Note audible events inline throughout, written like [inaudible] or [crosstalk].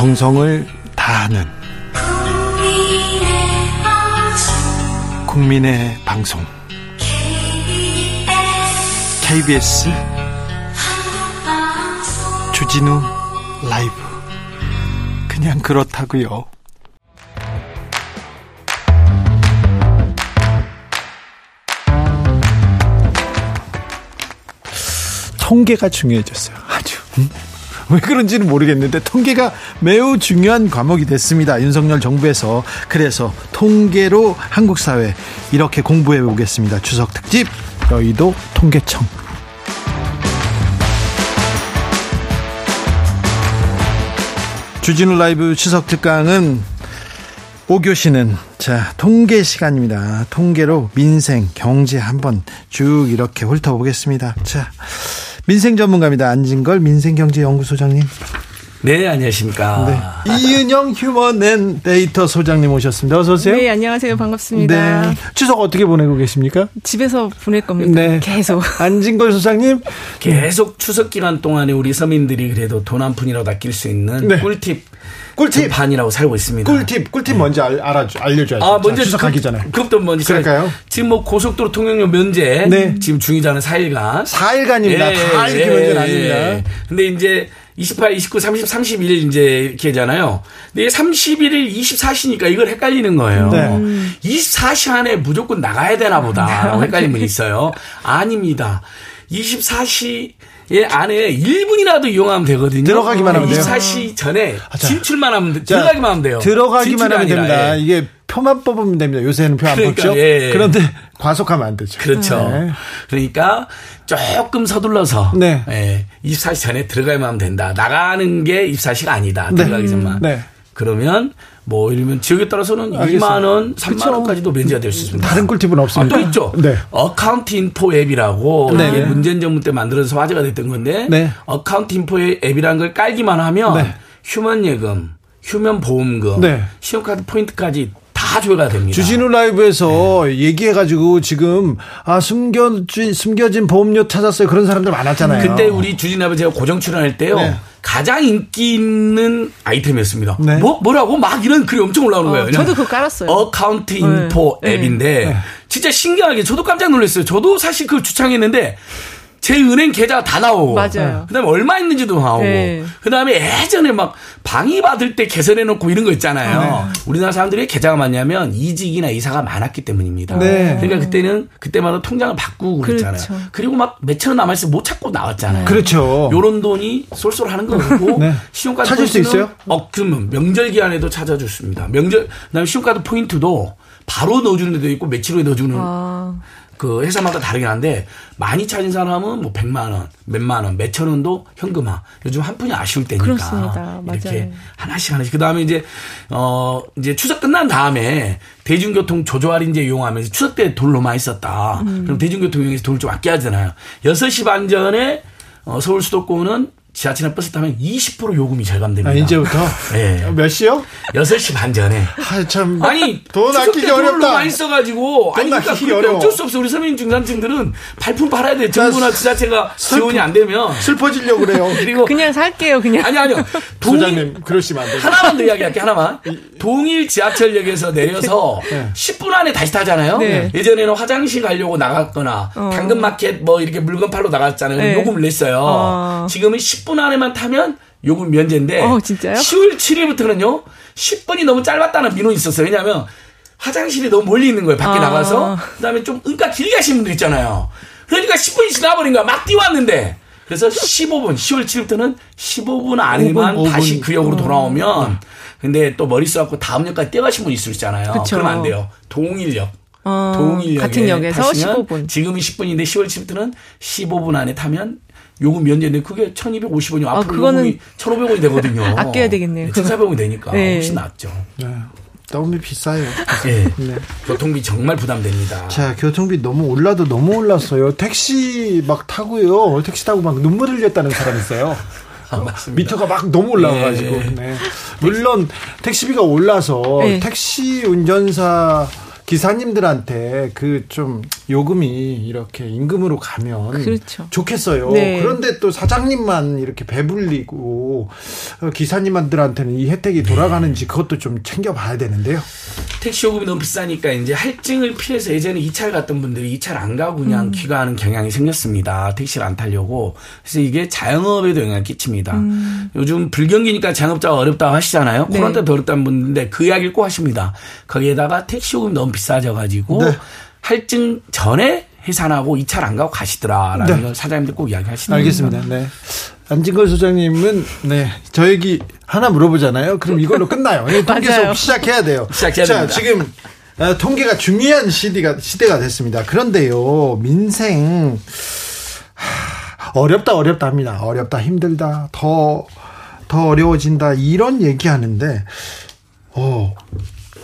정성을 다하는 국민의 방송 KBS 주진우 라이브 그냥 그렇다고요. 통계가 중요해졌어요. 아주. [laughs] 왜 그런지는 모르겠는데 통계가 매우 중요한 과목이 됐습니다. 윤석열 정부에서 그래서 통계로 한국 사회 이렇게 공부해 보겠습니다. 추석 특집 여의도 통계청. 주진우 라이브 추석 특강은 5교시는 자 통계 시간입니다. 통계로 민생, 경제 한번 쭉 이렇게 훑어보겠습니다. 자 민생 전문가입니다. 안진걸 민생경제연구소장님. 네, 안녕하십니까. 네. 이은영 휴먼 앤 데이터 소장님 오셨습니다. 어서 오세요. 네, 안녕하세요. 반갑습니다. 네. 추석 어떻게 보내고 계십니까? 집에서 보낼 겁니다. 네. 계속. [laughs] 안진걸 소장님. 계속 추석 기간 동안에 우리 서민들이 그래도 돈 한 푼이라도 아낄 수 있는 네. 꿀팁 꿀팁 반이라고 살고 있습니다. 꿀팁 꿀팁 네. 먼저 알, 알아 알려줘야죠. 아 먼저 추석 가기 전에. 그것도 먼저 그럴까요? 지금 뭐 고속도로 통행료 면제 네. 지금 중이자는 4일간. 4일간입니다. 예, 다 이렇게 예, 면제는 아닙니다. 예. 근데 이제 28, 29, 30, 31일 이제 이렇게 하잖아요. 근데 31일, 24시니까 이걸 헷갈리는 거예요. 네. 24시 안에 무조건 나가야 되나 보다. 헷갈리는 분이 있어요. 아닙니다. 24시 예, 안에 1분이라도 이용하면 되거든요. 들어가기만 하면 돼요. 24시 전에 아, 진출만 하면 돼. 들어가기만 하면 돼요. 들어가기만 하면 됩니다. 예. 이게 표만 뽑으면 됩니다. 요새는 표안 그러니까, 뽑죠. 예. 그런데 과속하면 안 되죠. 그렇죠. 네. 그러니까 조금 서둘러서 네. 예, 24시 전에 들어가야만 하면 된다. 나가는 게 24시가 아니다. 네. 들어가기 전만. 네. 그러면 뭐 이러면 지역에 따라서는 알겠습니다. 2만 원, 3만 그쵸. 원까지도 면제가 될 수 있습니다. 다른 꿀팁은 없습니다. 아, 또 있죠. 네. 어카운트 인포 앱이라고 네. 이게 문재인 정부 때 만들어서 화제가 됐던 건데 네. 어카운트 인포 앱이라는 걸 깔기만 하면 네. 휴면 예금, 휴면 보험금, 네. 신용카드 포인트까지 다 조회가 됩니다. 주진우 라이브에서 네. 얘기해가지고 지금 아 숨겨진 숨겨진 보험료 찾았어요 그런 사람들 많았잖아요. 그때 우리 주진우 라이브 제가 고정 출연할 때요. 네. 가장 인기 있는 아이템이었습니다. 네. 뭐 뭐라고 막 이런 글이 엄청 올라오는 거예요. 어, 저도 그거 깔았어요. 어카운트 인포 네. 앱인데 네. 진짜 신기하게 저도 깜짝 놀랐어요. 저도 사실 그걸 주창했는데 제 은행 계좌가 다 나오고. 맞아요. 그 다음에 얼마 있는지도 나오고. 네. 그 다음에 예전에 막 방위 받을 때 개설해놓고 이런 거 있잖아요. 네. 우리나라 사람들이 계좌가 많냐면 이직이나 이사가 많았기 때문이다. 네. 그러니까 그때는 그때마다 통장을 바꾸고 그랬잖아요. 그렇죠. 그리고 막 몇천 원 남아있어 못 찾고 나왔잖아요. 그렇죠. 요런 돈이 쏠쏠하는 거고. [laughs] 네. 신용카드 찾을 수 있어요? 어, 그러면 명절 기간에도 찾아줬습니다. 명절, 그 다음에 신용카드 포인트도 바로 넣어주는 데도 있고 며칠 후에 넣어주는. 아. 그 회사마다 다르긴 한데 많이 찾은 사람은 뭐 100만 원, 몇만 원, 몇천 원도 현금화. 요즘 한 푼이 아쉬울 때니까 그렇습니다. 이렇게 맞아요. 하나씩 하나씩. 그다음에 이제 어 이제 추석 끝난 다음에 대중교통 조조 할인제 이용하면서 추석 때 돈을 많이 썼다. 음. 그럼 대중교통 이용해서 돈을 좀 아껴야 되잖아요. 6시 반 전에 어 서울 수도권은 지하철이나 버스 타면 20% 요금이 절감됩니다. 아, 이제부터? 네. 몇 시요? 6시 반 전에. 아, 참. 아니, 돈 아끼기 어렵다. 많이 써가지고. 아니, 그러니까 어려워. 어쩔 수 없어. 우리 서민 중산층들은 발품 팔아야 돼. 정부나 지자체가 지원이 안 되면. 슬퍼지려고 그래요. [laughs] 그리고. 그냥 살게요, 그냥. 아니, 아니요. [laughs] 부장님, 그러시면 안 돼요. 하나만 더 이야기할게, 하나만. [laughs] 동일 지하철역에서 내려서 네. 10분 안에 다시 타잖아요. 네. 예전에는 화장실 가려고 나갔거나, 어. 당근마켓 뭐 이렇게 물건 팔러 나갔잖아요. 네. 요금을 냈어요. 어. 지금은 10분 10분 안에만 타면 요금 면제인데 어, 진짜요? 10월 7일부터는요. 10분이 너무 짧았다는 민원이 있었어요. 왜냐하면 화장실이 너무 멀리 있는 거예요. 밖에 아. 나가서. 그다음에 좀 응가 길게 하시는 분들 있잖아요. 그러니까 10분이 지나버린 거야. 막 뛰어왔는데. 그래서 15분, 10월 7일부터는 15분 안에만 5분, 다시 그 역으로 어. 돌아오면 근데 또 머리 써갖고 다음 역까지 뛰어가신 분 있을 수 있잖아요. 그쵸. 그러면 안 돼요. 동일역. 어, 동일역에 같은 역에서 15분. 지금이 10분인데 10월 7일부터는 15분 안에 타면 요금 면제인데 그게 1250원이 아, 앞으로 그거는 요금이 1500원이 되거든요. [laughs] 아껴야 되겠네요. 1400원이 되니까 네. 훨씬 낫죠. 네. 너무 비싸요. 네. [laughs] 네. 교통비 정말 부담됩니다. 자, 교통비 너무 올라도 너무 올랐어요. 택시 막 타고요. 택시 타고 막 눈물 흘렸다는 사람 있어요. [laughs] 아, 미터가 막 너무 올라가가지고. 네. 네. 물론 택시비가 올라서 네. 택시 운전사 기사님들한테 그 좀 요금이 이렇게 임금으로 가면 그렇죠. 좋겠어요. 네. 그런데 또 사장님만 이렇게 배불리고 어, 기사님들한테는 이 혜택이 돌아가는지 그것도 좀 챙겨봐야 되는데요. 택시 요금이 너무 비싸니까 이제 할증을 피해서 예전에 2차를 갔던 분들이 2차를 안 가고 그냥 음. 귀가하는 경향이 생겼습니다. 택시를 안 타려고. 그래서 이게 자영업에도 영향을 끼칩니다. 요즘 불경기니까 자영업자가 어렵다고 하시잖아요. 음. 네. 코로나 때도 어렵다는 분인데 그 이야기를 꼭 하십니다. 거기에다가 택시 요금이 너무 비싸 져가지고 네. 할증 전에 해산하고 2차를 안 가고 가시더라라는 네. 걸 사장님들 꼭 이야기하시는 알겠습니다. 네. 안진걸 소장님은 네, 저 얘기 하나 물어보잖아요. 그럼 이걸로 끝나요. 이 통계. 수업 시작해야 돼요. 시작해야 자, 됩니다. 지금 어, 통계가 중요한 시대가 시대가 됐습니다. 그런데요, 민생 하, 어렵다 어렵다 합니다. 어렵다 힘들다 더더 어려워진다 이런 얘기하는데 어.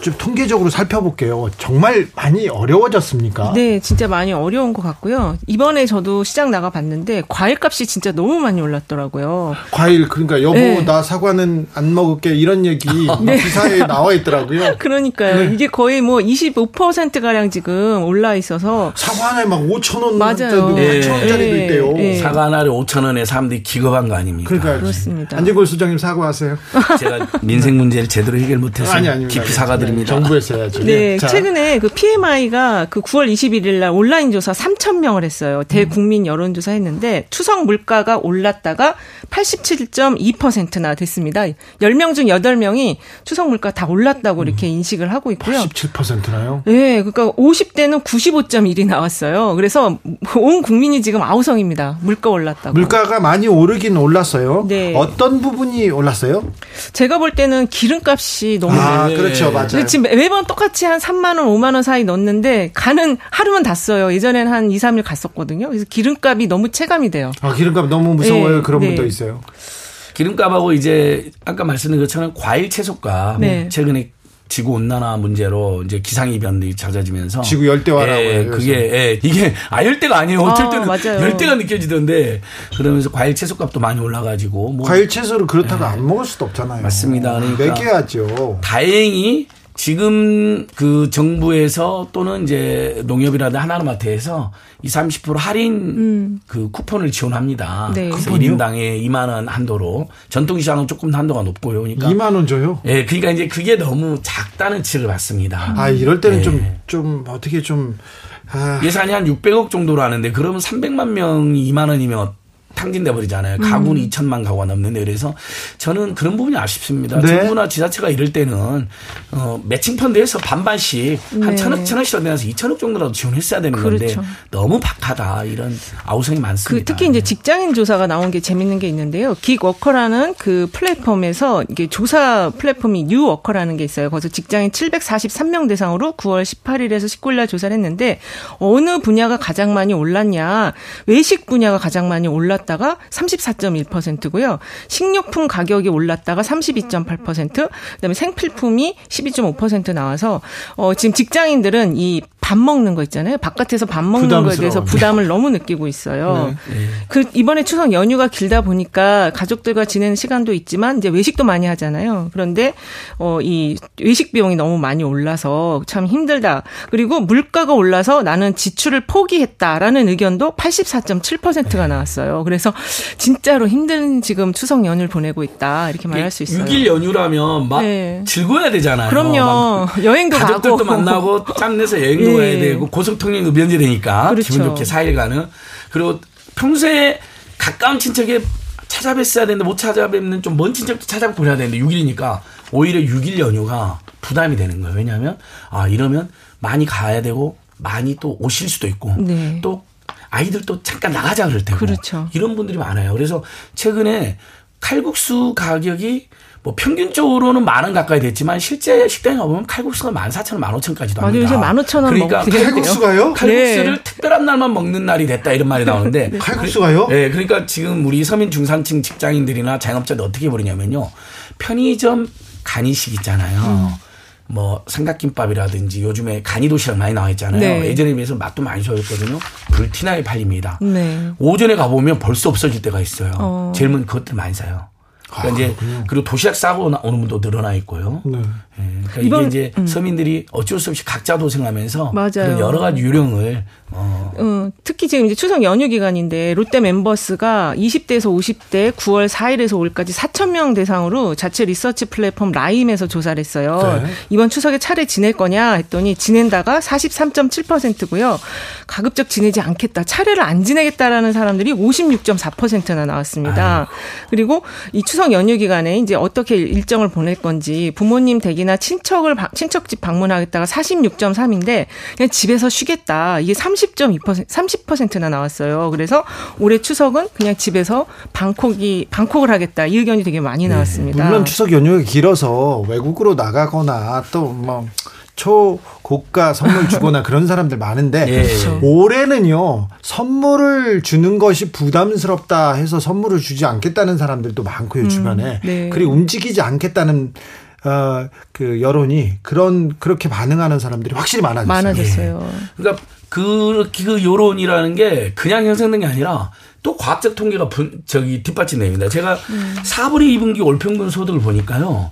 좀 통계적으로 살펴볼게요. 정말 많이 어려워졌습니까? 네, 진짜 많이 어려운 것 같고요. 이번에 저도 시장 나가 봤는데 과일 값이 진짜 너무 많이 올랐더라고요. 과일 그러니까 여보 네. 나 사과는 안 먹을게 이런 얘기 [laughs] 기사에 나와 있더라고요. [laughs] 그러니까요. 네. 이게 거의 뭐 25% 가량 지금 올라 있어서 사과 하나에 막 5천 원 맞아요. 짜리도 네. 8천 원짜리도 네. 있대요. 네. 사과 하나를 5천 원에 사람들이 기겁한 거 아닙니까? 그러니까 그렇습니다. 안진골 수장님 사과하세요. 제가 민생 문제를 제대로 해결 못해서 아니 아니 깊이 사과드 립니다. 정부에서 해야죠. 네, 자, 최근에 그 PMI가 그 9월 21일 날 온라인 조사 3천 명을 했어요. 대국민 여론 조사 했는데 추석 물가가 올랐다가 87.2%나 됐습니다. 10명 중 8명이 추석 물가 다 올랐다고 이렇게 인식을 하고 있고요. 87%나요. 네, 그러니까 50대는 95.1이 나왔어요. 그래서 온 국민이 지금 아우성입니다. 물가 올랐다고. 물가가 많이 오르긴 올랐어요. 네. 어떤 부분이 올랐어요? 제가 볼 때는 기름값이 너무 아, 네. 그렇죠. 맞아요. 근데 지금 매번 똑같이 한 3만 원, 5만 원 사이 넣는데 가는 하루만 다 써요. 예전에는 한 2, 3일 갔었거든요. 그래서 기름값이 너무 체감이 돼요. 아, 기름값 너무 무서워요. 네, 그런 네. 분도 있어요. 기름값하고 이제 아까 말씀드린 것처럼 과일 채소값 네. 최근에 지구 온난화 문제로 이제 기상 이변들이 잦아지면서 지구 열대화라고 예, 해요, 그게 예, 이게 [laughs] 아 열대가 아니에요. 어쩔 아, 때는 맞아요. 열대가 느껴지던데 그러면서 과일 채소값도 많이 올라가지고 뭐 과일 채소를 그렇다고 안 먹을 수도 없잖아요. 맞습니다. 그러니까 먹여야죠. 다행히 지금 그 정부에서 또는 이제 농협이라든 하나마트에서 20, 30% 할인 그 쿠폰을 지원합니다. 네. 쿠폰이요? 1인당에 2만 원 한도로 전통시장은 조금 한도가 높고요. 그러니까 2만 원 줘요. 예, 그러니까 이제 그게 너무 작다는 지적을 받습니다. 아, 이럴 때는 네. 좀, 좀, 어떻게 좀, 아, 예산이 한 600억 정도로 하는데 그러면 300만 명이 2만 원이면 탕진돼 버리잖아요. 가구는 2천만 가구가 넘는데 그래서 저는 그런 부분이 아쉽습니다. 네. 정부나 지자체가 이럴 때는 어 매칭 펀드에서 반반씩 한 네. 천억 천억씩 내서 2천억 정도라도 지원했어야 되는 건데 그렇죠. 너무 박하다 이런 아우성이 그 많습니다. 특히 이제 직장인 조사가 나온 게 재밌는 게 있는데요. 긱워커라는 그 플랫폼에서 이게 조사 플랫폼이 뉴워커라는 게 있어요. 거기서 직장인 743명 대상으로 9월 18일에서 19일 날 조사를 했는데 어느 분야가 가장 많이 올랐냐? 외식 분야가 가장 많이 올랐 다가 34.1%고요. 식료품 가격이 올랐다가 32.8%, 그다음에 생필품이 12.5% 나와서 어 지금 직장인들은 이 밥 먹는 거 있잖아요. 바깥에서 밥 먹는 거에 대해서 부담스러워. 부담을 너무 느끼고 있어요. 네. 그 이번에 추석 연휴가 길다 보니까 가족들과 지내는 시간도 있지만 이제 외식도 많이 하잖아요. 그런데 어 이 외식 비용이 너무 많이 올라서 참 힘들다. 그리고 물가가 올라서 나는 지출을 포기했다라는 의견도 84.7%가 나왔어요. 그래서 진짜로 힘든 지금 추석 연휴를 보내고 있다 이렇게 말할 수 있어요. 6일 연휴라면 막 네. 즐거워야 되잖아요. 그럼요. 막 여행도 가족들도 가고 만나고 짬내서 여행도 예. 가야 되고 고속통행도 면제되니까 그렇죠. 기분 좋게 4일 가는 그리고 평소에 가까운 친척에 찾아뵀어야 되는데 못 찾아뵙는 좀 먼 친척도 그래야 되는데 6일이니까 오히려 6일 연휴가 부담이 되는 거예요. 왜냐하면 아 이러면 많이 가야 되고 많이 또 오실 수도 있고 네. 또 아이들도 잠깐 나가자 그럴 테고 그렇죠. 이런 분들이 많아요. 그래서 최근에 칼국수 가격이 뭐 평균적으로는 만 원 가까이 됐지만 실제 식당에 가보면 칼국수가 만 사천 원, 만 오천 까지도 맞아요. 합니다. 요새 15,000원 그러니까. 칼국수가요? 칼국수를 네. 특별한 날만 먹는 날이 됐다 이런 말이 나오는데 칼국수가요? 네, 그러니까 지금 우리 서민 중산층 직장인들이나 자영업자들 어떻게 버리냐면요. 편의점 간이식 있잖아요. 음. 뭐 삼각김밥이라든지 요즘에 간이 도시락 많이 나와 있잖아요. 네. 예전에 비해서 맛도 많이 좋아졌거든요. 불티나게 팔립니다. 네. 오전에 가보면 벌써 없어질 때가 있어요. 어. 젊은 그것들 많이 사요. 그러니까 아, 이제 그리고 도시락 싸고 오는 분도 늘어나 있고요. 네. 예, 그러니까 이번, 이게 이제 음. 서민들이 어쩔 수 없이 각자 도생하면서 맞아요. 여러 가지 유령을 어. 어. 특히 지금 이제 추석 연휴 기간인데 롯데 멤버스가 20대에서 50대 9월 4일에서 5일까지 4천 명 대상으로 자체 리서치 플랫폼 라임에서 조사를 했어요. 네. 이번 추석에 차례 지낼 거냐 했더니 지낸다가 43.7%고요. 가급적 지내지 않겠다. 차례를 안 지내겠다라는 사람들이 56.4%나 나왔습니다. 아이고. 그리고 이 추석 연휴 기간에 이제 어떻게 일정을 보낼 건지 부모님 댁이 나 친척을 친척 집 방문하겠다가 46.3인데 그냥 집에서 쉬겠다. 이게 30.2% 30%나 나왔어요. 그래서 올해 추석은 그냥 집에서 방콕이 방콕을 하겠다. 이 의견이 되게 많이 네. 나왔습니다. 네, 물론 추석 연휴가 길어서 외국으로 나가거나 또뭐 초고가 선물 주거나 그런 사람들 많은데 예. 그렇죠. 올해는요 선물을 주는 것이 부담스럽다 해서 선물을 주지 않겠다는 사람들도 많고요 음, 주변에 네. 그리고 움직이지 않겠다는 어, 그 여론이 그런 그렇게 반응하는 사람들이 확실히 많아졌어요. 많아졌어요. 예. 그러니까 그, 그 여론이라는 게 그냥 형성된 게 아니라 또 과학적 통계가 분, 저기 뒷받침됩니다. 제가 음. 4분의 2분기 월평균 소득을 보니까요.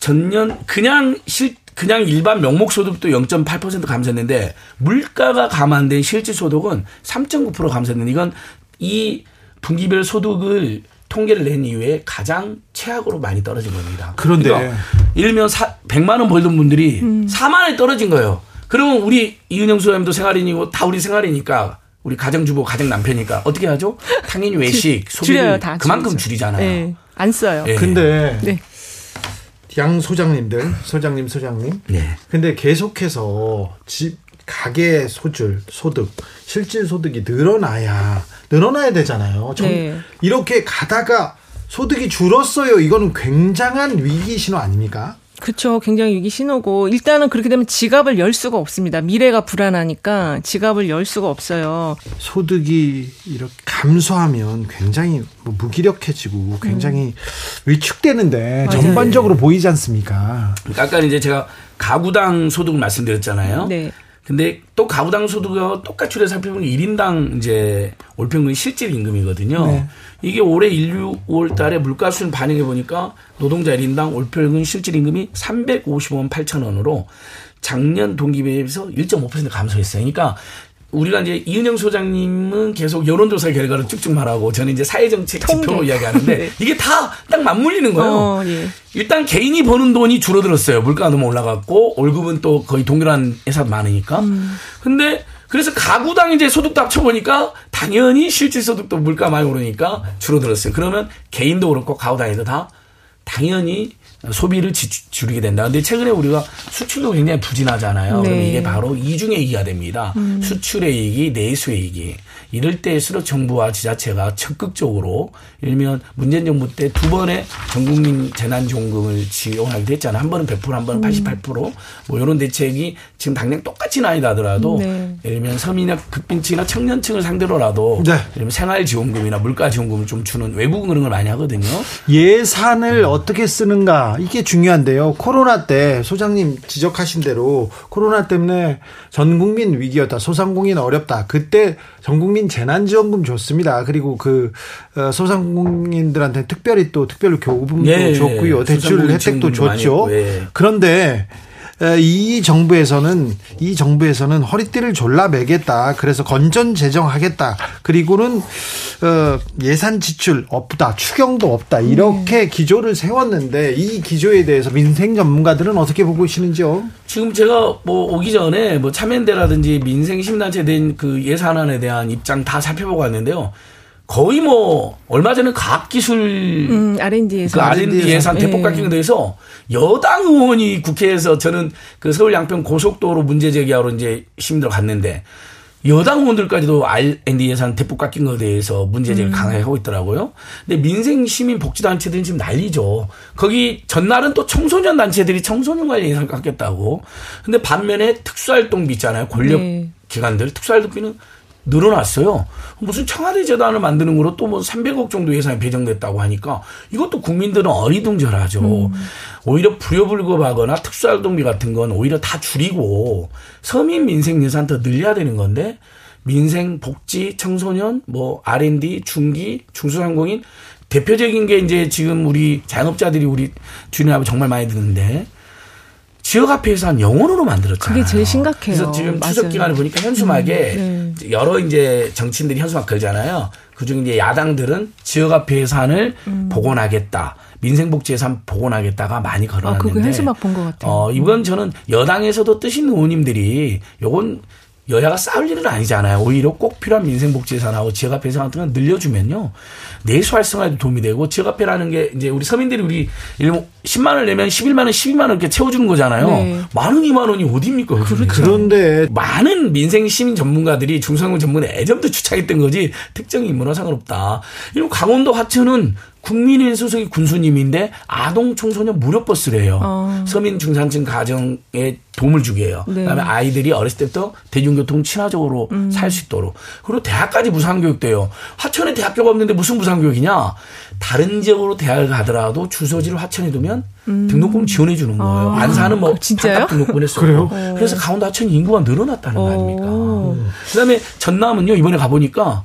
전년 그냥 실 그냥 일반 명목 소득도 0.8% 감소했는데 물가가 감안된 실질 소득은 3.9% 감소했는데 이건 이 분기별 소득을 통계를 낸 이후에 가장 최악으로 많이 떨어진 겁니다. 그런데 그러니까 일면 100만 원 벌던 분들이 음. 4만 원에 떨어진 거예요. 그러면 우리 이은영 소장님도 생활인이고 다 우리 생활이니까 우리 가정주부, 가정 남편이니까 어떻게 하죠? 당연히 외식, 소비를 그만큼 줄이잖아요. 네, 안 써요. 네. 근데 네. 양 소장님들, 소장님, 소장님. 네. 근데 계속해서 집 가계 소출, 소득, 실질 소득이 늘어나야 늘어나야 되잖아요. 정, 네. 이렇게 가다가 소득이 줄었어요. 이거는 굉장한 위기 신호 아닙니까? 그렇죠. 굉장히 위기 신호고 일단은 그렇게 되면 지갑을 열 수가 없습니다. 미래가 불안하니까 지갑을 열 수가 없어요. 소득이 이렇게 감소하면 굉장히 뭐 무기력해지고 굉장히 음. 위축되는데 맞아요. 전반적으로 보이지 않습니까? 그러니까 아까 이제 제가 가구당 소득을 말씀드렸잖아요. 네. 근데 또 가구당 소득과 똑같이 를 살펴보면 1인당 이제 월평균 실질 임금이거든요. 네. 이게 올해 1, 6월 달에 물가 수준 반영해 보니까 노동자 1인당 월평균 실질 임금이 355원 8천 원으로 작년 동기비에 비해서 1.5% 감소했어요. 그러니까 우리가 이제 이은영 소장님은 계속 여론조사 결과를 쭉쭉 말하고 저는 이제 사회정책 지표로 이야기하는데 [laughs] 네. 이게 다 딱 맞물리는 거예요. 어, 예. 일단 개인이 버는 돈이 줄어들었어요. 물가가 너무 올라갔고 월급은 또 거의 동일한 회사도 많으니까. 음. 근데 그래서 가구당 이제 소득도 합쳐보니까 당연히 실질 소득도 물가 많이 오르니까 줄어들었어요. 그러면 개인도 그렇고 가구당에도 다 당연히 소비를 지, 줄이게 된다. 근데 최근에 우리가 수출도 굉장히 부진하잖아요. 네. 그러면 이게 바로 이중의 이기가 됩니다. 음. 수출의 이익이 내수의 이익이. 이럴 때일수록 정부와 지자체가 적극적으로 일면 문재인 정부 때 두 번의 전국민 재난지원금을 지원하게 됐잖아요. 한 번은 100%, 한 번은 88%. 음. 뭐 이런 대책이 지금 당장 똑같이는 아니다 하더라도 네. 예를 들면 서민이나 극빈층이나 청년층을 상대로라도 네. 예를 들면 생활지원금이나 물가지원금을 좀 주는 외국은 그런 걸 많이 하거든요. 예산을 음. 어떻게 쓰는가 이게 중요한데요. 코로나 때 소장님 지적하신 대로 코로나 때문에 전 국민 위기였다. 소상공인 어렵다. 그때 전 국민 재난지원금 줬습니다. 그리고 그 어, 소상공인들한테 특별히 또 특별히 교부금도 예, 줬고요. 예. 대출 혜택도 줬죠. 예. 그런데 이 정부에서는 이 정부에서는 허리띠를 졸라 매겠다. 그래서 건전 재정하겠다. 그리고는 어, 예산 지출 없다. 추경도 없다. 이렇게 음. 기조를 세웠는데 이 기조에 대해서 민생 전문가들은 어떻게 보고 계시는지요? 지금 제가 뭐 오기 전에 뭐 참여연대라든지 민생 심단체 된 그 예산안에 대한 입장 다 살펴보고 왔는데요. 거의 뭐 얼마 전에 과학기술 음, R&D 예산, 그 R&D 예산 대폭 깎인 거에 대해서 여당 의원이 국회에서 저는 그 서울 양평 고속도로 문제 제기하러 이제 시민들 갔는데 여당 의원들까지도 R&D 예산 대폭 깎인 것에 대해서 문제 제기를 음. 강하게 하고 있더라고요. 근데 민생 시민 복지 단체들은 지금 난리죠. 거기 전날은 또 청소년 단체들이 청소년 관련 예산 깎였다고. 근데 반면에 특수활동비 있잖아요. 권력 네. 기관들 특수활동비는 늘어났어요. 무슨 청와대 재단을 만드는 거로 또 뭐 300억 정도 예산이 배정됐다고 하니까 이것도 국민들은 어리둥절하죠. 음. 오히려 불효불급하거나 특수활동비 같은 건 오히려 다 줄이고 서민 민생 예산 더 늘려야 되는 건데 민생, 복지, 청소년, 뭐 R&D, 중기, 중소상공인 대표적인 게 이제 지금 우리 자영업자들이 우리 주인하고 정말 많이 듣는데 지역 화폐에서 한 영원으로 만들었잖아요. 그게 제일 심각해요. 그래서 지금. 추석 기간을 보니까 현수막에 음, 여러 이제 정치인들이 현수막 걸잖아요. 그중에 이제 야당들은 지역화폐 예산을 음. 복원하겠다. 민생복지 예산 복원하겠다가 많이 걸어놨는데. 아, 그거 현수막 본 것 같아요. 어, 이건 저는 여당에서도 뜻 있는 의원님들이 요건 여야가 싸울 일은 아니잖아요. 오히려 꼭 필요한 민생복지 예산하고 지역화폐 예산 같은 건 늘려주면요. 내수 활성화에도 도움이 되고 지역화폐라는 게 이제 우리 서민들이 우리 10만 원 내면 11만 원, 12만 원 이렇게 채워주는 거잖아요. 네. 만 원, 2만 원이 어디입니까? 그렇죠. 그런데 많은 민생 시민 전문가들이 중소상공 전문에 애정도 주착했던 거지 특정 인물과 상관없다. 이런 강원도 화천은 국민의 소속이 군수님인데 아동 청소년 무료 버스래요. 어. 서민 중산층 가정에 도움을 주게 해요. 네. 그다음에 아이들이 어렸을 때부터 대중교통 친화적으로 음. 살수 있도록 그리고 대학까지 무상교육돼요. 화천에 대학교가 없는데 무슨 무상교육이냐? 다른 지역으로 대학을 가더라도 주소지를 화천에 두면 등록금 지원해 주는 거예요. 아. 안 사는 뭐 그럼 진짜요? 반값 등록금 했어. 그래요? 그래서 강원도 하천 인구가 늘어났다는 거 오. 아닙니까? 그다음에 전남은요 이번에 가보니까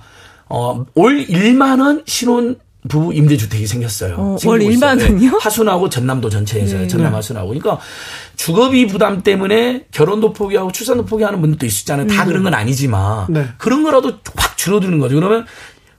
어 올 1만 원 신혼 부부 임대주택이 생겼어요. 어, 월 있어요. 1만 네. 원이요? 하순하고 전남도 전체에서요. 네. 전남 하순하고. 그러니까 주거비 부담 때문에 결혼도 포기하고 출산도 포기하는 분들도 있었잖아요. 다 그런 건 아니지만 네. 그런 거라도 확 줄어드는 거죠. 그러면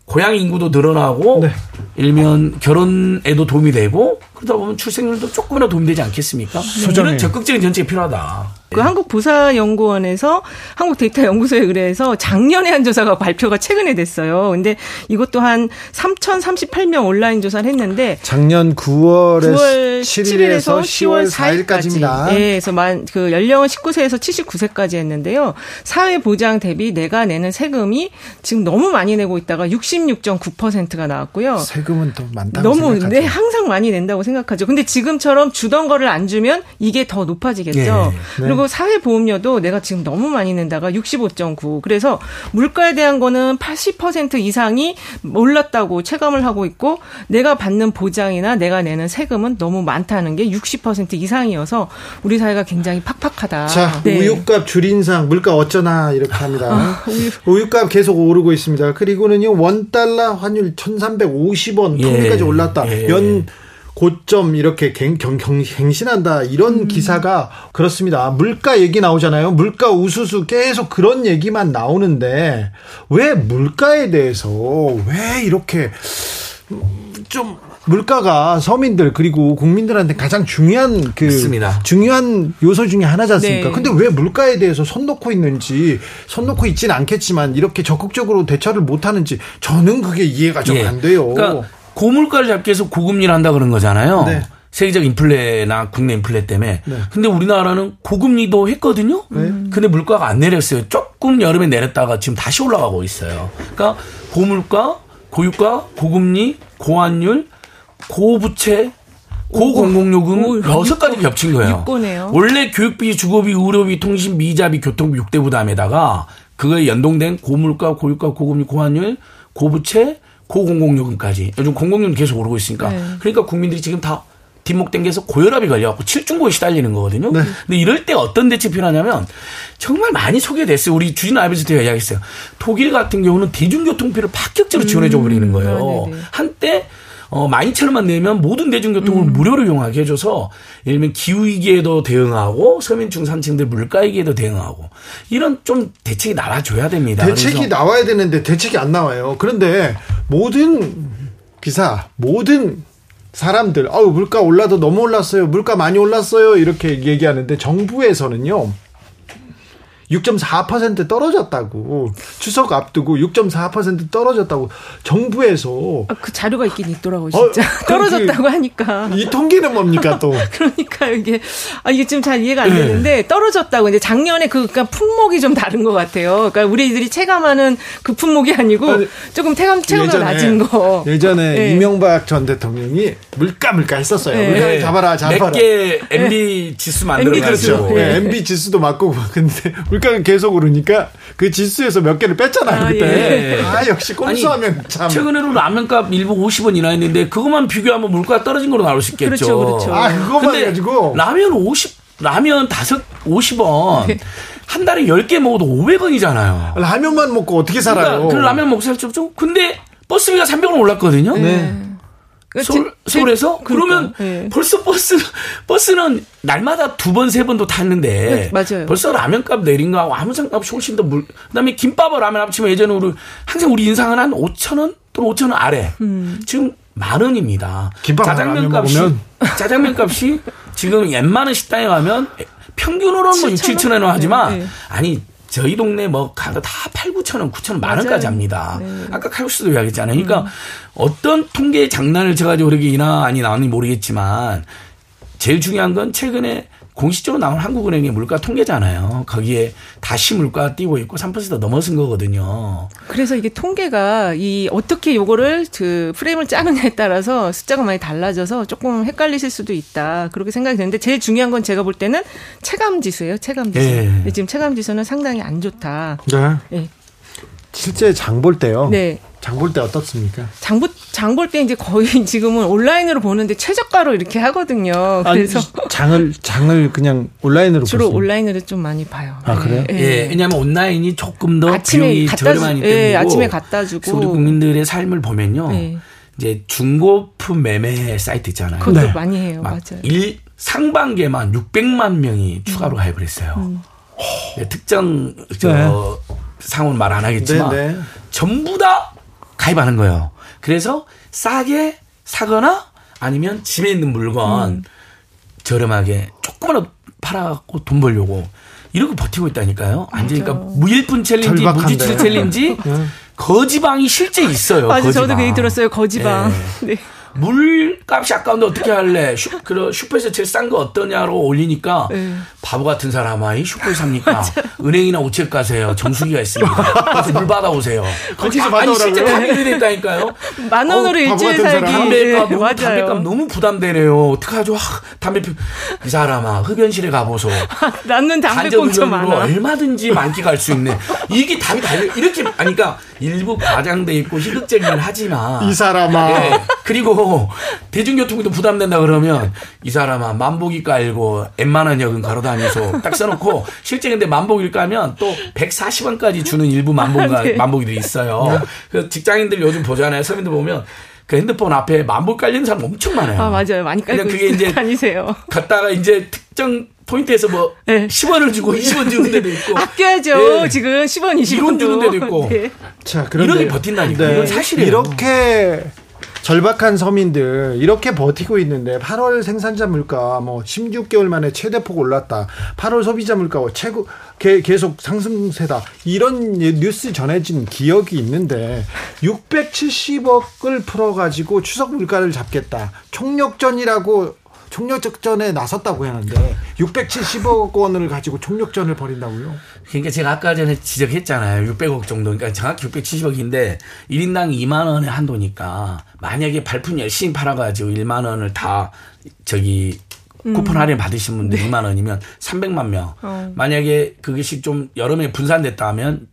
고향 인구도 늘어나고 네. 일면 결혼에도 도움이 되고 그러다 보면 출생률도 조금이나 도움이 되지 않겠습니까? 소장님. 이런 적극적인 정책이 필요하다. 그 한국부사연구원에서 한국데이터연구소에 의뢰해서 작년에 한 조사가 발표가 최근에 됐어요. 근데 이것도 한 3,038명 온라인 조사를 했는데 작년 9월 9월 7일에서 7일에서 10월 4일까지입니다. 예, 그래서 만, 그 연령은 19세에서 79세까지 했는데요. 사회 보장 대비 내가 내는 세금이 지금 너무 많이 내고 있다가 66.9%가 나왔고요. 세금은 더 많다고 너무 생각하죠. 네 항상 많이 낸다고 생각하죠. 근데 지금처럼 주던 거를 안 주면 이게 더 높아지겠죠. 예. 네. 그리고 사회보험료도 내가 지금 너무 많이 낸다가 65.9. 그래서 물가에 대한 거는 80% 이상이 올랐다고 체감을 하고 있고 내가 받는 보장이나 내가 내는 세금은 너무 많다는 게 60% 이상이어서 우리 사회가 굉장히 팍팍하다. 자, 네. 우유값 줄인상 물가 어쩌나 이렇게 합니다. 아, 우유. 값 계속 오르고 있습니다. 그리고는요 원 달러 환율 1,350원 예. 통일까지 올랐다. 예. 연 고점 이렇게 갱, 경, 경, 갱신한다 이런 기사가 그렇습니다. 물가 얘기 나오잖아요. 물가 우수수 계속 그런 얘기만 나오는데 왜 물가에 대해서 왜 이렇게 좀 물가가 서민들 그리고 국민들한테 가장 중요한 그 맞습니다. 중요한 요소 중에 하나지 않습니까? 네. 근데 왜 물가에 대해서 손 놓고 있는지 손 놓고 있지는 않겠지만 이렇게 적극적으로 대처를 못 하는지 저는 그게 이해가 좀 예. 안 돼요. 그러니까 고물가를 잡기 위해서 고금리를 한다 그런 거잖아요. 네. 세계적 인플레나 국내 인플레 때문에. 네. 근데 우리나라는 고금리도 했거든요. 근데 물가가 안 내렸어요. 조금 여름에 내렸다가 지금 다시 올라가고 있어요. 그러니까 고물가, 고유가, 고금리, 고환율, 고부채, 고공공요금 오, 여섯 가지 겹친 거예요. 육고네요. 원래 교육비, 주거비, 의료비, 통신비, 이자비, 교통비 6대 부담에다가 그거에 연동된 고물가, 고유가, 고금리, 고환율, 고부채, 고공공요금까지. 요즘 공공요금 계속 오르고 있으니까. 네. 그러니까 국민들이 지금 다 뒷목 당겨서 고혈압이 걸려갖고 칠중고에 시달리는 거거든요. 네. 근데 이럴 때 어떤 대책이 필요하냐면 정말 많이 소개됐어요. 우리 주진 아비스 때 이야기했어요. 독일 같은 경우는 대중교통비를 파격적으로 지원해줘 버리는 거예요. 아, 네네. 한때 어, 12,000원만 내면 모든 대중교통을 음. 무료로 이용하게 해줘서 예를 들면 기후위기에도 대응하고 서민 중산층들 물가위기에도 대응하고 이런 좀 대책이 나와줘야 됩니다. 대책이 나와야 되는데 대책이 안 나와요. 그런데 모든 기사, 모든 사람들, 아우 물가 올라도 너무 올랐어요. 물가 많이 올랐어요. 이렇게 얘기하는데 정부에서는요. 6.4% 떨어졌다고 추석 앞두고 6.4% 떨어졌다고 정부에서 아, 그 자료가 있긴 있더라고요, 어, 진짜. [laughs] 그- 떨어졌다고 하니까. 이 통계는 뭡니까 또 [laughs] 그러니까 이게 아 이게 좀잘 이해가 안 네. 되는데 떨어졌다고 이제 작년에 그 그러니까 품목이 좀 다른 것 같아요. 그러니까 우리들이 체감하는 그 품목이 아니고 아니, 조금 체감 체감가 낮은 거. 예전에 네. 이명박 전 대통령이 물가 물가 했었어요. 네. 물가 잡아라 잡아라. 몇개 MB 지수 만들어 MB 가지고 MB 지수도 맞고 [laughs] 근데 물가가 계속 오르니까 그 지수에서 몇 개를 뺐잖아요 아, 그때. 예. 아 역시 꼼수하면 참. 최근에는 라면값 일부 50원 인하했는데 그것만 비교하면 물가 떨어진 걸로 나올 수 있겠죠. 그렇죠, 그렇죠. 아 그거만 근데 가지고 라면 50 라면 다섯 50원. 네. 한 달에 10개 먹어도 500원이잖아요. 라면만 먹고 어떻게 살아요? 그러니까 그 라면 먹고 살수 없죠. 근데 버스비가 300원 올랐거든요. 네. 그러니까 서울, 제- 서울에서? 제- 그러면 그러니까, 예. 벌써 버스, 버스는 날마다 두 번, 세 번도 탔는데. 네, 맞아요. 벌써 라면값 내린 거하고 아무 상관없이 훨씬 더 물, 그 다음에 김밥과 라면 합치면 예전에 우리, 항상 우리 인상은 한 5천 원 또는 5천 원 아래. 음. 지금 만 원입니다. 김밥 짜장면 라면 값이, 먹으면? [laughs] 짜장면 값이 지금 웬만한 식당에 가면 평균으로는 뭐 6, 7천 원 하지만 네, 네. 아니 저희 동네 뭐 가도 다 8, 9천 원, 9천 원, 만. 원까지 합니다. 네. 아까 칼국수도 이야기했잖아요. 그러니까 어떤 통계 장난을 쳐가지고 그렇게 인하 아니 나왔는지 모르겠지만 제일 중요한 건 최근에 공식적으로 나온 한국은행의 물가 통계잖아요. 거기에 다시 물가가 뛰고 있고 3% 넘어선 거거든요. 그래서 이게 통계가 이 어떻게 요거를 그 프레임을 짜느냐에 따라서 숫자가 많이 달라져서 조금 헷갈리실 수도 있다. 그렇게 생각이 되는데 제일 중요한 건 제가 볼 때는 체감 지수예요. 체감 지수. 예. 근데 지금 체감 지수는 상당히 안 좋다. 네. 예. 실제 장 볼 때요. 네. 장 볼 때 어떻습니까? 장보 장볼 때 이제 거의 [laughs] 지금은 온라인으로 보는데 최저가로 이렇게 하거든요. 아니, 그래서 장을 장을 그냥 온라인으로 주로 보세요. 온라인으로 좀 많이 봐요. 아, 그래요? 예, 왜냐하면 온라인이 조금 더 아침에 비용이 갖다 저렴하기 주- 때문에 예, 아침에 갖다 주고. 우리 국민들의 삶을 보면요. 네. 이제 중고품 매매 사이트 있잖아요. 그것도 네. 많이 해요. 막 맞아요. 일 상반기에만 600만 명이 추가로 음. 가입을 했어요. 네, 특정 저 상호는 말안 하겠지만 네, 네. 전부 다 가입하는 거예요. 그래서 싸게 사거나 아니면 집에 있는 물건 음. 저렴하게 조금만 팔아갖고 돈 벌려고 이렇게 버티고 있다니까요. 앉으니까 무지출 챌린지, 절박한데. 무지출 챌린지, [laughs] 거지방이 실제 있어요. 맞아, 저도 거지방. 그 얘기 들었어요. 거지방. 예. [laughs] 네. 물값이 아까운데 어떻게 할래? 슈, 그 슈퍼에서 제일 싼 거 어떠냐로 올리니까 네. 바보 같은 사람아 이 슈퍼에 삽니까? [laughs] 은행이나 우체국 가세요. 정수기가 있습니다. 가서 물 받아오세요. 거기서 아니 받아오라고요? 실제 다 해결됐다니까요. 만 원으로 바보 일주일 살기. 담배값 예, 너무 맞아요. 담배값 너무 부담되네요. 어떡하죠? 하, 담배 피... 이 사람아 흡연실에 가보소. [laughs] 나는 담배 간접 공짜 흡연으로 많아. 얼마든지 만끽할 수 있네. 이게 답이 달려 이렇게 아니 그러니까 일부 과장돼 있고 희극적이긴 하지만 이 사람아. 예. 그리고 [laughs] 대중교통도 부담된다 그러면 이 사람아 만보기 깔고 웬만한 역은 걸어 다니소 딱 써놓고 [laughs] 실제 근데 만보기를 까면 또 140원까지 주는 일부 만보기가 네. 만보기들이 있어요. 그 직장인들 요즘 보잖아요. 서민들 보면 그 핸드폰 앞에 만보기 깔리는 사람 엄청 많아요. 아 맞아요. 많이 깔고 그냥 그게 이제 다니세요. 갔다가 이제 특정 포인트에서 뭐 네. 10원을 주고 20원 주는 데도 있고 아껴야죠. 예. 지금 10원, 20원. 이론 주는 데도 있고. 네. 자, 그런데 이렇게 버틴다니까. 이건 사실이에요. 이렇게 절박한 서민들 이렇게 버티고 있는데 8월 생산자 물가 뭐 16개월 만에 최대폭 올랐다. 8월 소비자 물가 최고 개- 계속 상승세다. 이런 뉴스 전해진 기억이 있는데 670억을 풀어 가지고 추석 물가를 잡겠다. 총력전이라고 총력전에 나섰다고 하는데 670억 원을 가지고 총력전을 벌인다고요? 그러니까 제가 아까 전에 지적했잖아요. 600억 정도. 그러니까 정확히 670억인데 1인당 2만 원의 한도니까 만약에 발품 열심히 팔아가지고 1만 원을 다 저기 쿠폰 할인 받으신 분들 2만 원이면 300만 명. 어. 만약에 그것이 좀 여름에 분산됐다 하면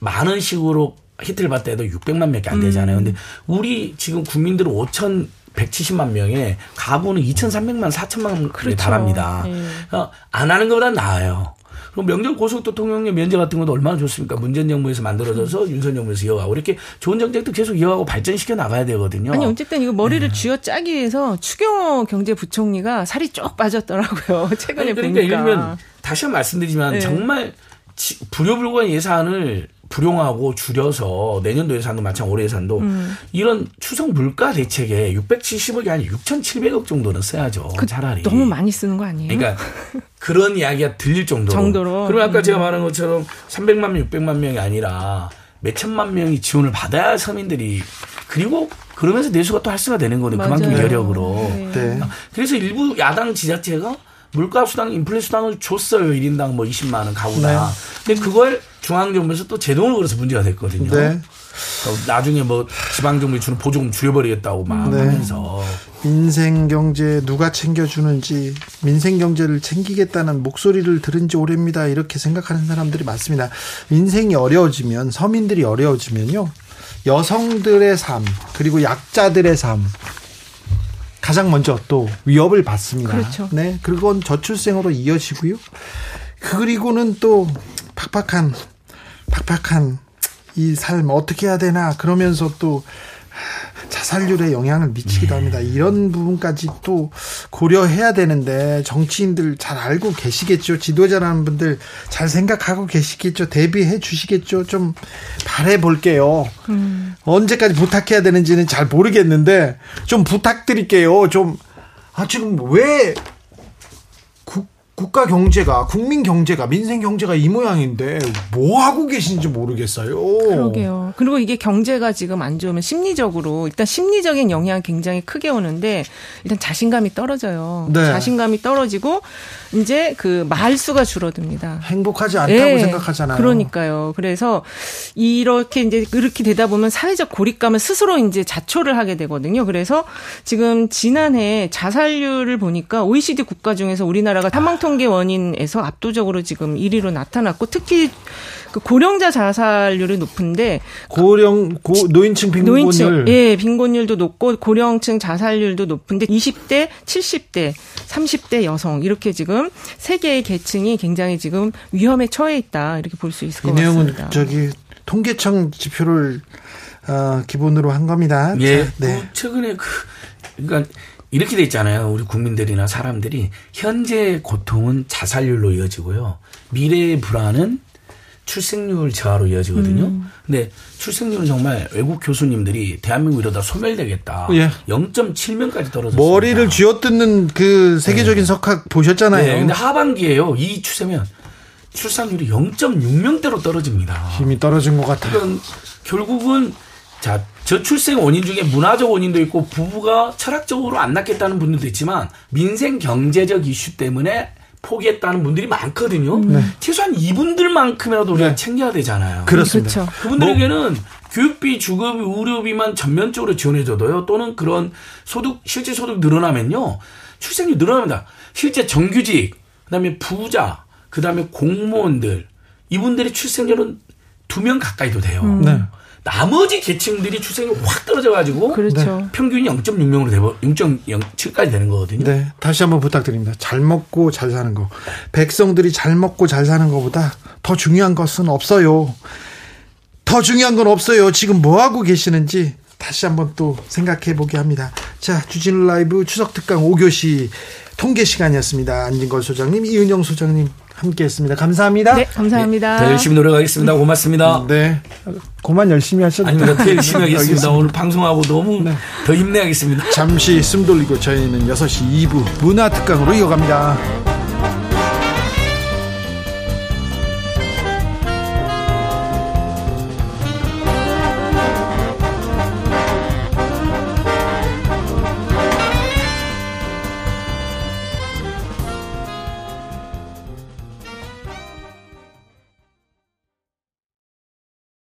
만 원씩으로 히트를 받다 해도 600만 명밖에 안 되잖아요. 근데 우리 지금 국민들은 5천 170만 명에 가구는 2,300만 4천만 그렇죠. 달합니다. 예. 어, 안 하는 것보다 나아요. 그럼 명절 고속도통령의 면제 같은 것도 얼마나 좋습니까? 문재인 정부에서 만들어져서 윤석열 정부에서 이어가고 이렇게 좋은 정책도 계속 이어가고 발전시켜 나가야 되거든요. 아니 어쨌든 이거 머리를 네. 쥐어 짜기 위해서 추경호 경제부총리가 살이 쭉 빠졌더라고요. [laughs] 최근에 아니, 그러니까 보니까. 이러면 다시 한 번 말씀드리지만 네. 정말 지- 불효불관 예산을 불용하고 줄여서 내년도 예산도 마찬가지 올해 예산도 음. 이런 추석 물가 대책에 670억이 아니 6,700억 정도는 써야죠. 차라리. 그 너무 많이 쓰는 거 아니에요? 그러니까 그런 이야기가 들릴 정도로. 정도로. 그러면 아까 음. 제가 말한 것처럼 300만 명, 600만 명이 아니라 몇 천만 명이 지원을 받아야 서민들이 그리고 그러면서 내수가 또 활성화 되는 거는 그만큼. 여력으로. 네. 네. 그래서 일부 야당 지자체가 물가 수당, 인플레 수당을 줬어요. 1인당 뭐 20만 원 가구다. 근데 그걸 중앙정부에서 또 제동을 걸어서 문제가 됐거든요. 네. 어, 나중에 뭐 지방정부에 주는 보조금 줄여버리겠다고 막 네. 하면서. 민생 경제 누가 챙겨주는지 민생 경제를 챙기겠다는 목소리를 들은 지 오래입니다. 이렇게 생각하는 사람들이 많습니다. 민생이 어려워지면 서민들이 어려워지면요. 여성들의 삶 그리고 약자들의 삶 가장 먼저 또 위협을 받습니다. 그렇죠. 네, 그건 저출생으로 이어지고요. 그리고는 또 팍팍한 팍팍한 이 삶 어떻게 해야 되나 그러면서 또 자살률에 영향을 미치기도 합니다. 이런 부분까지 또 고려해야 되는데 정치인들 잘 알고 계시겠죠. 지도자라는 분들 잘 생각하고 계시겠죠. 대비해 주시겠죠. 좀 바래 볼게요. 음. 언제까지 부탁해야 되는지는 잘 모르겠는데 좀 부탁드릴게요. 좀 아, 지금 왜 국가 경제가 국민 경제가 민생 경제가 이 모양인데 뭐 하고 계신지 모르겠어요. 그러게요. 그리고 이게 경제가 지금 안 좋으면 심리적으로 일단 심리적인 영향 굉장히 크게 오는데 일단 자신감이 떨어져요. 네. 자신감이 떨어지고 이제 그 말수가 줄어듭니다. 행복하지 않다고 네. 생각하잖아요. 그러니까요. 그래서 이렇게 이제 그렇게 되다 보면 사회적 고립감을 스스로 이제 자초를 하게 되거든요. 그래서 지금 지난해 자살률을 보니까 OECD 국가 중에서 우리나라가 사망 통계 원인에서 압도적으로 지금 1위로 나타났고 특히 그 고령자 자살률이 높은데 고령 고, 노인층 빈곤율 노인층, 예 빈곤율도 높고 고령층 자살률도 높은데 20대, 70대, 30대 여성 이렇게 지금 세 개의 계층이 굉장히 지금 위험에 처해 있다 이렇게 볼 수 있을 것 같습니다. 이 내용은 저기 통계청 지표를 어, 기본으로 한 겁니다. 예. 자, 네. 그 최근에 그 그러니까 이렇게 돼 있잖아요. 우리 국민들이나 사람들이 현재 고통은 자살률로 이어지고요. 미래의 불안은 출생률 저하로 이어지거든요. 음. 근데 출생률은 정말 외국 교수님들이 대한민국 이러다 소멸되겠다. 예. 0.7명까지 떨어졌습니다. 머리를 쥐어뜯는 그 세계적인 네. 석학 보셨잖아요. 네. 근데 하반기에요. 이 추세면 출산율이 0.6명대로 떨어집니다. 힘이 떨어진 것 같아요. 그러니까 결국은 자, 저출생 원인 중에 문화적 원인도 있고 부부가 철학적으로 안 낳겠다는 분들도 있지만 민생 경제적 이슈 때문에 포기했다는 분들이 많거든요. 음. 네. 최소한 이분들만큼이라도 우리가 네. 챙겨야 되잖아요. 그렇습니다. 그렇죠. 그분들에게는 뭐. 교육비, 주거비, 의료비만 전면적으로 지원해줘도요. 또는 그런 소득, 실제 소득 늘어나면요. 출생률 늘어납니다. 실제 정규직, 그 다음에 부자, 그 다음에 공무원들 이분들의 출생률은 두 명 가까이도 돼요. 음. 네. 나머지 계층들이 출생률 확 떨어져가지고 그렇죠. 네. 평균이 0.6명으로 되고 0.07까지 되는 거거든요. 네, 다시 한번 부탁드립니다. 잘 먹고 잘 사는 거, 백성들이 잘 먹고 잘 사는 것보다 더 중요한 것은 없어요. 더 중요한 건 없어요. 지금 뭐 하고 계시는지 다시 한번 또 생각해 보게 합니다. 자, 주진우 라이브 추석 특강 5교시 통계 시간이었습니다. 안진걸 소장님, 이은영 소장님 함께 했습니다. 감사합니다. 네, 감사합니다. 네, 더 열심히 노력하겠습니다. 고맙습니다. 네. 고만 열심히 하셔도 아닙니다. 더 열심히 하겠습니다. 오늘 방송하고 너무 네. 더 힘내야겠습니다. 잠시 숨 돌리고 저희는 6시 2부 문화 특강으로 이어갑니다.